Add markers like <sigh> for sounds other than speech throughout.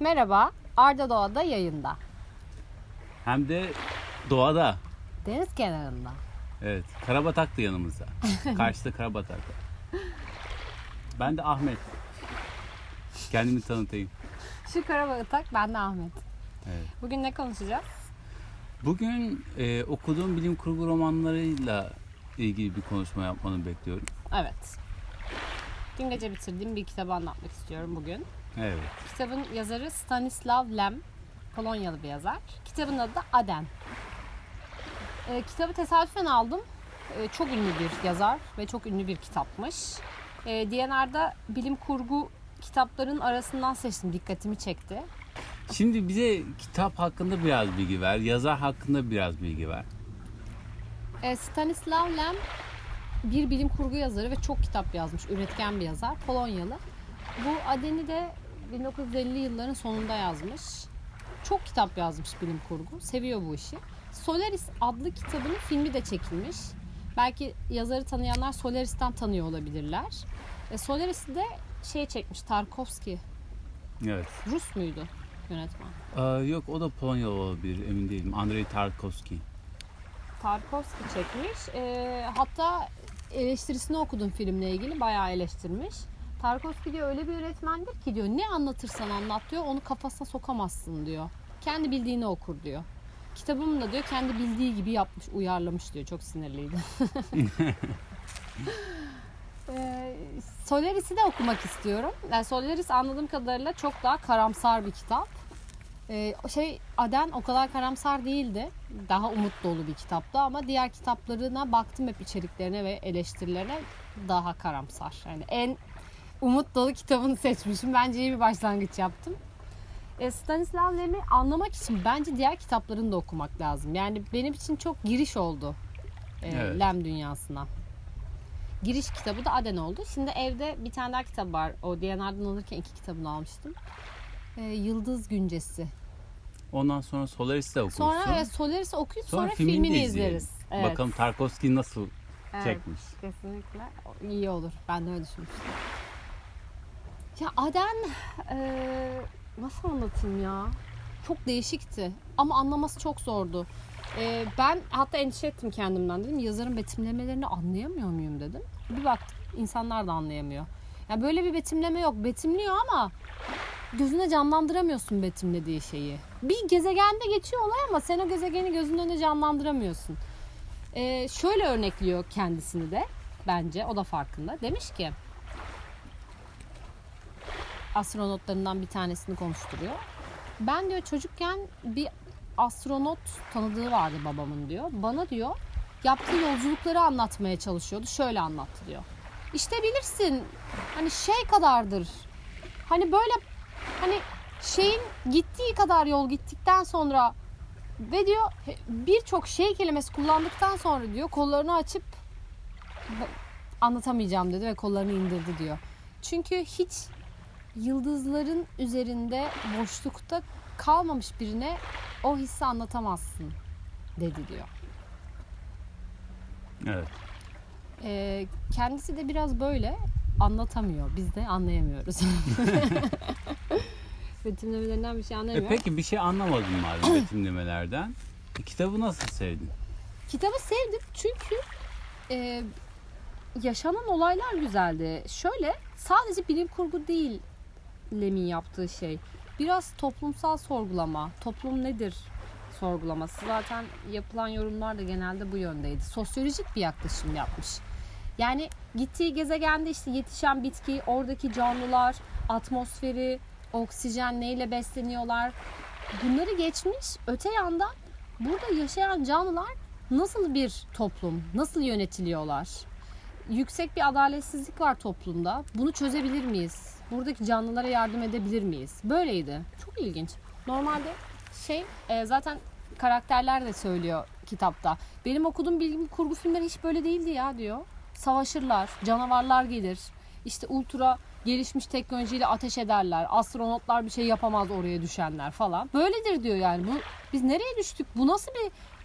Merhaba, Arda Doğa'da yayında. Hem de doğada. Deniz kenarında. Evet. Karabatak da yanımızda. <laughs> Karşıda Karabatak. Ben de Ahmet. Kendimi tanıtayım. Şu Karabatak, ben de Ahmet. Evet. Bugün ne konuşacağız? Bugün e, okuduğum bilim kurgu romanlarıyla ilgili bir konuşma yapmanı bekliyorum. Evet. Dün gece bitirdiğim bir kitabı anlatmak istiyorum bugün. Evet. Kitabın yazarı Stanislav Lem. Polonyalı bir yazar. Kitabın adı da Aden. Ee, kitabı tesadüfen aldım. Ee, çok ünlü bir yazar ve çok ünlü bir kitapmış. Ee, DNR'da bilim kurgu kitapların arasından seçtim. Dikkatimi çekti. Şimdi bize kitap hakkında biraz bilgi ver. Yazar hakkında biraz bilgi ver. E, Stanislav Lem bir bilim kurgu yazarı ve çok kitap yazmış. Üretken bir yazar. Polonyalı. Bu Aden'i de 1950 yılların sonunda yazmış. Çok kitap yazmış bilim kurgu. Seviyor bu işi. Solaris adlı kitabının filmi de çekilmiş. Belki yazarı tanıyanlar Solaris'ten tanıyor olabilirler. E, Solaris'i de şey çekmiş Tarkovski. Evet. Rus muydu yönetmen? Aa, yok o da Polonyalı olabilir emin değilim. Andrei Tarkovski. Tarkovski çekmiş. Ee, hatta eleştirisini okudum filmle ilgili. Bayağı eleştirmiş. Tarkovski diyor öyle bir öğretmendir ki diyor ne anlatırsan anlat diyor onu kafasına sokamazsın diyor. Kendi bildiğini okur diyor. Kitabımı da diyor kendi bildiği gibi yapmış, uyarlamış diyor. Çok sinirliydi. <laughs> Ee, Solaris'i de okumak istiyorum. Yani Solaris anladığım kadarıyla çok daha karamsar bir kitap. Ee, şey Aden o kadar karamsar değildi. Daha umut dolu bir kitaptı ama diğer kitaplarına baktım hep içeriklerine ve eleştirilerine daha karamsar. Yani en umut dolu kitabını seçmişim. Bence iyi bir başlangıç yaptım. E, Stanislav Lem'i anlamak için bence diğer kitaplarını da okumak lazım. Yani benim için çok giriş oldu e, Evet. Lem dünyasına. Giriş kitabı da Aden oldu. Şimdi evde bir tane daha kitap var. O DNR'dan alırken iki kitabını almıştım. E, Yıldız Güncesi. Ondan sonra Solaris'i de okursun. Sonra evet, Solaris'i okuyup sonra, filmini filmini, izleyelim. izleriz. Evet, Bakalım Tarkovski nasıl evet, çekmiş. Kesinlikle iyi olur. Ben de öyle düşünmüştüm. Ya Aden e, nasıl anlatayım ya? Çok değişikti ama anlaması çok zordu. E, ben hatta endişe ettim kendimden dedim yazarın betimlemelerini anlayamıyor muyum dedim. Bir baktık insanlar da anlayamıyor. Ya böyle bir betimleme yok. Betimliyor ama gözüne canlandıramıyorsun betimlediği şeyi. Bir gezegende geçiyor olay ama sen o gezegeni gözünün önüne canlandıramıyorsun. Ee, şöyle örnekliyor kendisini de bence o da farkında. Demiş ki astronotlarından bir tanesini konuşturuyor. Ben diyor çocukken bir astronot tanıdığı vardı babamın diyor. Bana diyor yaptığı yolculukları anlatmaya çalışıyordu. Şöyle anlattı diyor. İşte bilirsin hani şey kadardır. Hani böyle hani şeyin gittiği kadar yol gittikten sonra ve diyor birçok şey kelimesi kullandıktan sonra diyor kollarını açıp anlatamayacağım dedi ve kollarını indirdi diyor. Çünkü hiç yıldızların üzerinde boşlukta kalmamış birine o hissi anlatamazsın dedi diyor. Evet. Ee, kendisi de biraz böyle anlatamıyor. Biz de anlayamıyoruz. <laughs> Betimlemelerinden bir şey E anlayamıyor. peki bir şey anlamadın madem <clears throat> betimlemelerden. E, kitabı nasıl sevdin? Kitabı sevdim çünkü e, yaşanan olaylar güzeldi. Şöyle sadece bilim kurgu değil Lem'in yaptığı şey. Biraz toplumsal sorgulama. Toplum nedir sorgulaması. Zaten yapılan yorumlar da genelde bu yöndeydi. Sosyolojik bir yaklaşım yapmış. Yani gittiği gezegende işte yetişen bitki, oradaki canlılar, atmosferi, oksijen neyle besleniyorlar. Bunları geçmiş. Öte yandan burada yaşayan canlılar nasıl bir toplum, nasıl yönetiliyorlar? Yüksek bir adaletsizlik var toplumda. Bunu çözebilir miyiz? Buradaki canlılara yardım edebilir miyiz? Böyleydi. Çok ilginç. Normalde şey e, zaten karakterler de söylüyor kitapta. Benim okuduğum bilim kurgu filmleri hiç böyle değildi ya diyor. Savaşırlar, canavarlar gelir. İşte ultra gelişmiş teknolojiyle ateş ederler. Astronotlar bir şey yapamaz oraya düşenler falan. Böyledir diyor yani. Bu biz nereye düştük? Bu nasıl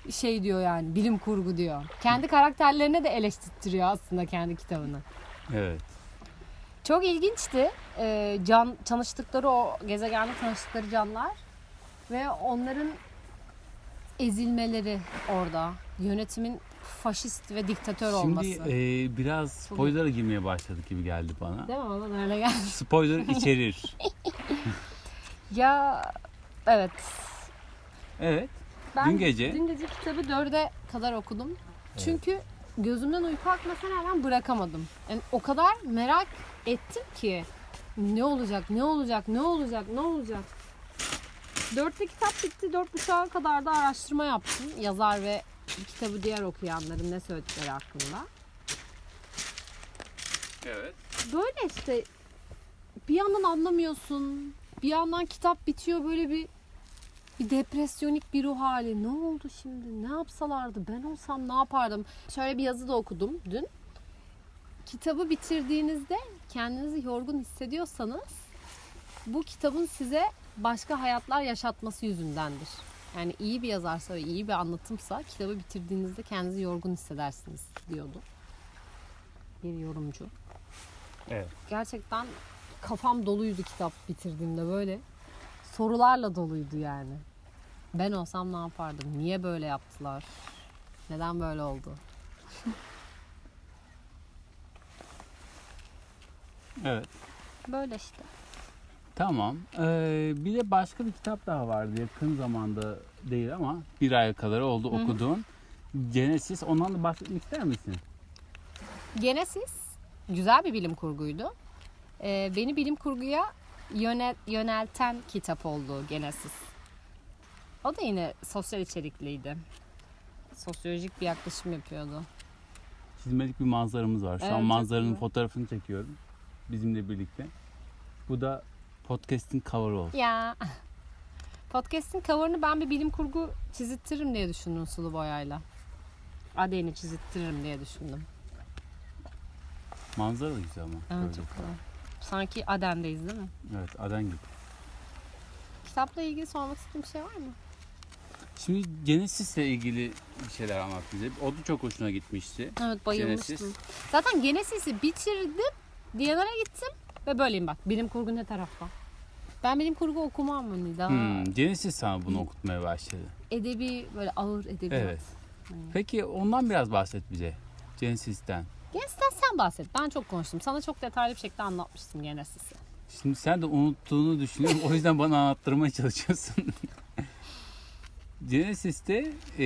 bir şey diyor yani bilim kurgu diyor. Kendi karakterlerine de eleştirtiyor aslında kendi kitabını. Evet. Çok ilginçti. Ee, can tanıştıkları o gezegende tanıştıkları canlar ve onların ezilmeleri orada. Yönetimin faşist ve diktatör olması. Şimdi e, biraz spoiler'a girmeye başladık gibi geldi bana. Değil mi? Bana öyle geldi. <laughs> Spoiler içerir. <laughs> Ya evet. Evet. Ben Dün gece- dün gece kitabı dörde kadar okudum. Çünkü gözümden uyku akmasına rağmen bırakamadım. Yani o kadar merak ettim ki ne olacak, ne olacak, ne olacak, ne olacak. Dörtte kitap bitti. Dört buçuğa kadar da araştırma yaptım. Yazar ve kitabı diğer okuyanların ne söyledikleri hakkında. Evet. Böyle işte bir yandan anlamıyorsun. Bir yandan kitap bitiyor böyle bir bir depresyonik bir ruh hali. Ne oldu şimdi? Ne yapsalardı? Ben olsam ne yapardım? Şöyle bir yazı da okudum dün. Kitabı bitirdiğinizde kendinizi yorgun hissediyorsanız bu kitabın size başka hayatlar yaşatması yüzündendir. Yani iyi bir yazarsa ve iyi bir anlatımsa kitabı bitirdiğinizde kendinizi yorgun hissedersiniz diyordu. Bir yorumcu Evet. gerçekten kafam doluydu kitap bitirdiğimde böyle. Sorularla doluydu yani. Ben olsam ne yapardım? Niye böyle yaptılar? Neden böyle oldu? Evet. Böyle işte. Tamam. Ee, bir de başka bir kitap daha vardı yakın zamanda değil ama bir ay kadar oldu okuduğun. Genesis. Ondan da bahsetmek ister misin? Genesis güzel bir bilim kurguydu. Ee, beni bilim kurguya yöne- yönelten kitap oldu Genesis. O da yine sosyal içerikliydi. Sosyolojik bir yaklaşım yapıyordu. Çizmelik bir manzaramız var. Şu Evet, an manzaranın fotoğrafını çekiyorum. Bizimle birlikte. Bu da podcast'in cover'ı oldu. Ya. Podcast'in cover'ını ben bir bilim kurgu çizittiririm diye düşündüm sulu boyayla. Adeni çizittiririm diye düşündüm. Manzara da güzel ama. Evet çok güzel. Sanki Aden'deyiz değil mi? Evet, Aden gibi. Kitapla ilgili sormak istediğin bir şey var mı? Şimdi Genesis'le ilgili bir şeyler anlat bize. O da çok hoşuna gitmişti. Evet bayılmıştım. Genesis. Zaten Genesis'i bitirdim. D&R'a gittim ve böyleyim bak. Bilim kurgu ne tarafta? Ben bilim kurgu okumam mı? Daha Hmm, Genesis sana bunu okutmaya başladı. edebi böyle ağır edebiyat. Evet. Peki ondan biraz bahset bize. Genesis'ten. Genesis'ten sen bahset. Ben çok konuştum. Sana çok detaylı bir şekilde anlatmıştım Genesis'i. Şimdi sen de unuttuğunu düşünüyorum. O yüzden bana anlattırmaya çalışıyorsun. <laughs> Genesis'te e,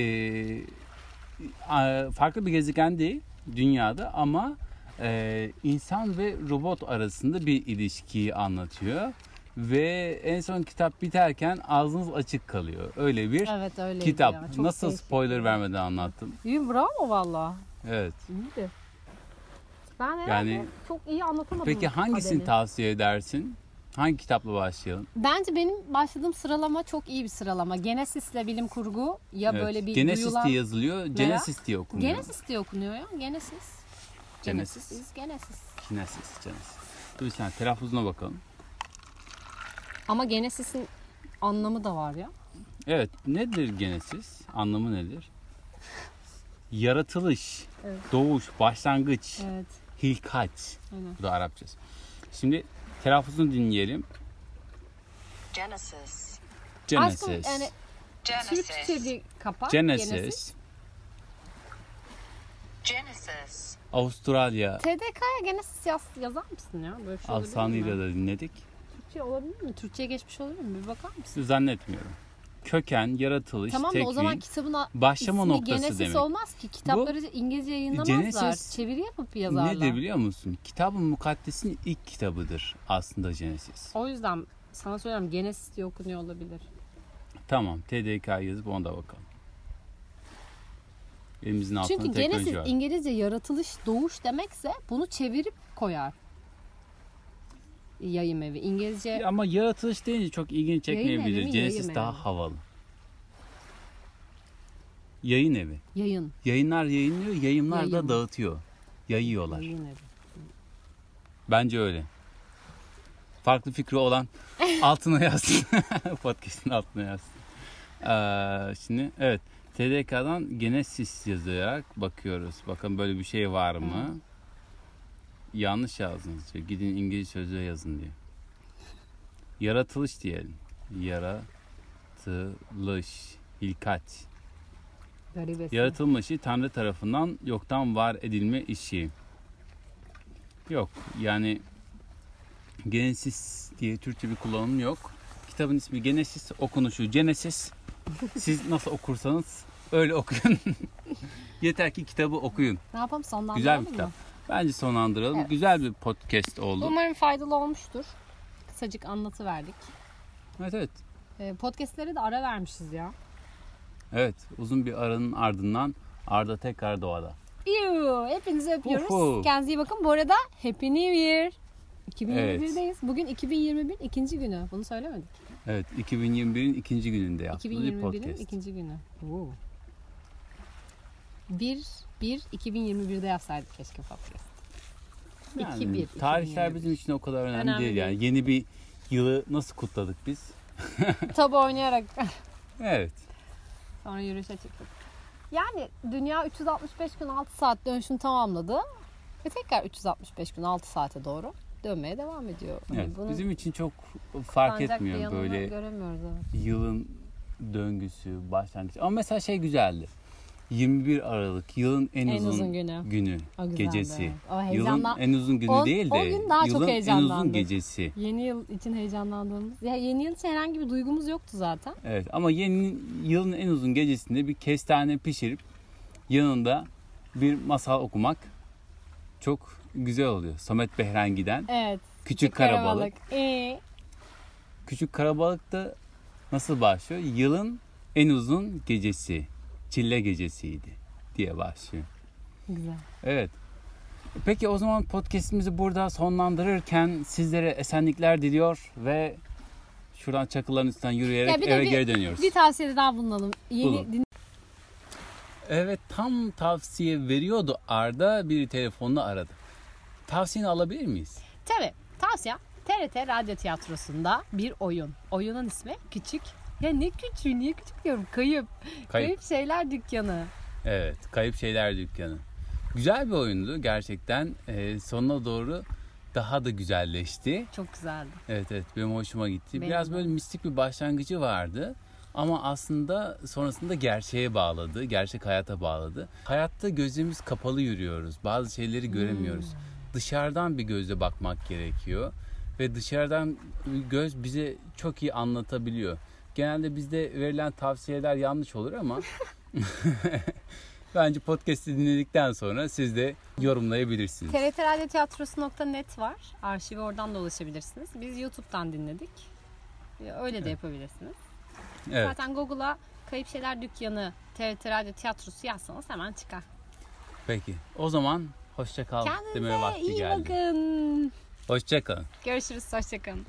farklı bir gezegen değil dünyada ama e, insan ve robot arasında bir ilişkiyi anlatıyor. Ve en son kitap biterken ağzınız açık kalıyor. Öyle bir Evet öyleydi kitap. ya. Çok Nasıl değişik. spoiler vermeden anlattım. İyi bravo valla. Evet. İyiydi. Ben Yani- çok iyi anlatamadım. Peki hangisini Adem'i. tavsiye edersin? Hangi kitapla başlayalım? Bence benim başladığım sıralama çok iyi bir sıralama. Genesis'le bilim kurgu ya Evet. böyle bir Genesis duyulan... diye yazılıyor, Genesis diye okunuyor. Genesis diye okunuyor ya. Genesis. Genesis. is Genesis. Genesis, Genesis. Dur sen telaffuzuna bakalım. Ama Genesis'in anlamı da var ya. Evet, nedir Genesis? Anlamı nedir? Yaratılış, Evet. doğuş, başlangıç, Evet. hilkaç. Aynen. Bu da Arapçası. Şimdi telaffuzunu dinleyelim. Genesis. Genesis. Aşkım yani Türkçe Genesis. bir kapak. Genesis. Genesis. Avustralya TDK'ya Genesis yaz, yazar mısın ya? Böyle şey Alsanıyla da dinledik. Türkçe olabilir mi? Türkçe'ye geçmiş olabilir mi? Bir bakar mısın? Zannetmiyorum. Köken, yaratılış, Tamam da tekvin, o zaman kitabın başlama ismi noktası Genesis demek. olmaz ki. Kitapları İngilizce yayınlamazlar. Genesis- Çeviri yapıp yazarlar. Nedir biliyor musun? Kitab-ı Mukaddes'in ilk kitabıdır aslında Genesis. O yüzden sana söylüyorum Genesis diye okunuyor olabilir. Tamam TDK yazıp ona da bakalım. Elimizin altında Çünkü Genesis var. İngilizce yaratılış, doğuş demekse bunu çevirip koyar. Yayım evi. İngilizce Ama yaratılış deyince çok ilgini çekmeyebilir. Genesis daha evi havalı. Yayın evi. yayın. Yayınlar yayınlıyor, yayımlar Yayın. da dağıtıyor. Yayıyorlar. Yayın evi. Bence öyle. Farklı fikri olan <laughs> altına yazsın. <laughs> Podcast'ın altına yazsın. Ee, şimdi evet. TDK'dan Genesis yazarak bakıyoruz. Bakın böyle bir şey var mı? yanlış yazdınız diyor. Gidin İngiliz sözlüğe yazın diyor. Yaratılış diyelim. Yaratılış. Hilkat. Garibesi. Yaratılma işi Tanrı tarafından yoktan var edilme işi. Yok yani Genesis diye Türkçe bir kullanım yok. Kitabın ismi Genesis, okunuşu Genesis. Siz nasıl okursanız öyle okuyun. <laughs> Yeter ki kitabı okuyun. Ne yapalım sonlandıralım Güzel bir mı? kitap. Bence sonlandıralım. Evet. Güzel bir podcast oldu. Umarım faydalı olmuştur. Kısacık anlatı verdik. Evet evet. Ee, podcastlere de ara vermişiz ya. Evet uzun bir aranın ardından Arda tekrar doğada. Yuh, hepinizi öpüyoruz. Uhu. Kendinize iyi bakın. Bu arada Happy New Year. 2021'deyiz. Evet. Bugün 2021 ikinci günü. Bunu söylemedik. Evet 2021'in ikinci gününde yaptığımız bir 2021'in podcast. ikinci günü. Oo. 1 1 2021'de yapsaydık keşke podcast. Yani 2-1, tarihler 2021. bizim için o kadar önemli, Önemli değil yani. Yeni bir yılı nasıl kutladık biz? <laughs> <laughs> Tabu oynayarak Evet. sonra yürüyüşe çıktık. Yani dünya 365 gün 6 saat dönüşünü tamamladı. Ve tekrar 365 gün 6 saate doğru dönmeye devam ediyor. Hani Evet. bunun Bizim için çok fark etmiyor böyle göremiyoruz evet. yılın döngüsü, başlangıç. Ama mesela şey güzeldi. 21 Aralık yılın en, En uzun, uzun günü. günü, O güzeldi, gecesi. O Yılın heyecanla en uzun günü O- değil o de gün daha çok yılın en uzun gecesi. Yeni yıl için heyecanlandığımız. Ya yeni yıl için herhangi bir duygumuz yoktu zaten. Evet ama yeni yılın en uzun gecesinde bir kestane pişirip yanında bir masal okumak çok güzel oluyor. Samet Behrengi'den Evet. Küçük Karabalık. Ee, Küçük Karabalık da nasıl başlıyor? Yılın en uzun gecesi. Çille gecesiydi diye başlıyor. güzel. Evet. Peki o zaman podcast'imizi burada sonlandırırken sizlere esenlikler diliyor ve şuradan çakılların üstünden yürüyerek bir eve bir- geri dönüyoruz. Bir tavsiyede daha bulunalım. Yeni Bulun. din- Evet tam tavsiye veriyordu Arda biri telefonla aradı. Tavsiyeni alabilir miyiz? Tabii. Tavsiye TRT Radyo Tiyatrosu'nda bir oyun. Oyunun ismi Küçük. Ya ne küçüğü niye küçük diyorum? Kayıp. Kayıp, Kayıp. Şeyler Dükkanı. Evet Kayıp Şeyler Dükkanı. Güzel bir oyundu gerçekten. Ee, sonuna doğru daha da güzelleşti. Çok güzeldi. Evet evet benim hoşuma gitti. Benim Biraz de. böyle mistik bir başlangıcı vardı. Ama aslında sonrasında gerçeğe bağladı, gerçek hayata bağladı. Hayatta gözümüz kapalı yürüyoruz. Bazı şeyleri göremiyoruz. Hmm. Dışarıdan bir gözle bakmak gerekiyor. Ve dışarıdan göz bize çok iyi anlatabiliyor. Genelde bizde verilen tavsiyeler yanlış olur ama <laughs> bence podcast'i dinledikten sonra siz de yorumlayabilirsiniz. TRT Radyo Tiyatrosu.net var. Arşive oradan da ulaşabilirsiniz. Biz YouTube'dan dinledik. Ya, Öyle de yapabilirsiniz. Evet. Zaten Google'a Kayıp Şeyler Dükkanı TRT Radyo Tiyatrosu yazsanız hemen çıkar. Peki. O zaman hoşça kal Kendinize vakti iyi geldi. bakın. Hoşça kalın. Görüşürüz. Hoşçakalın.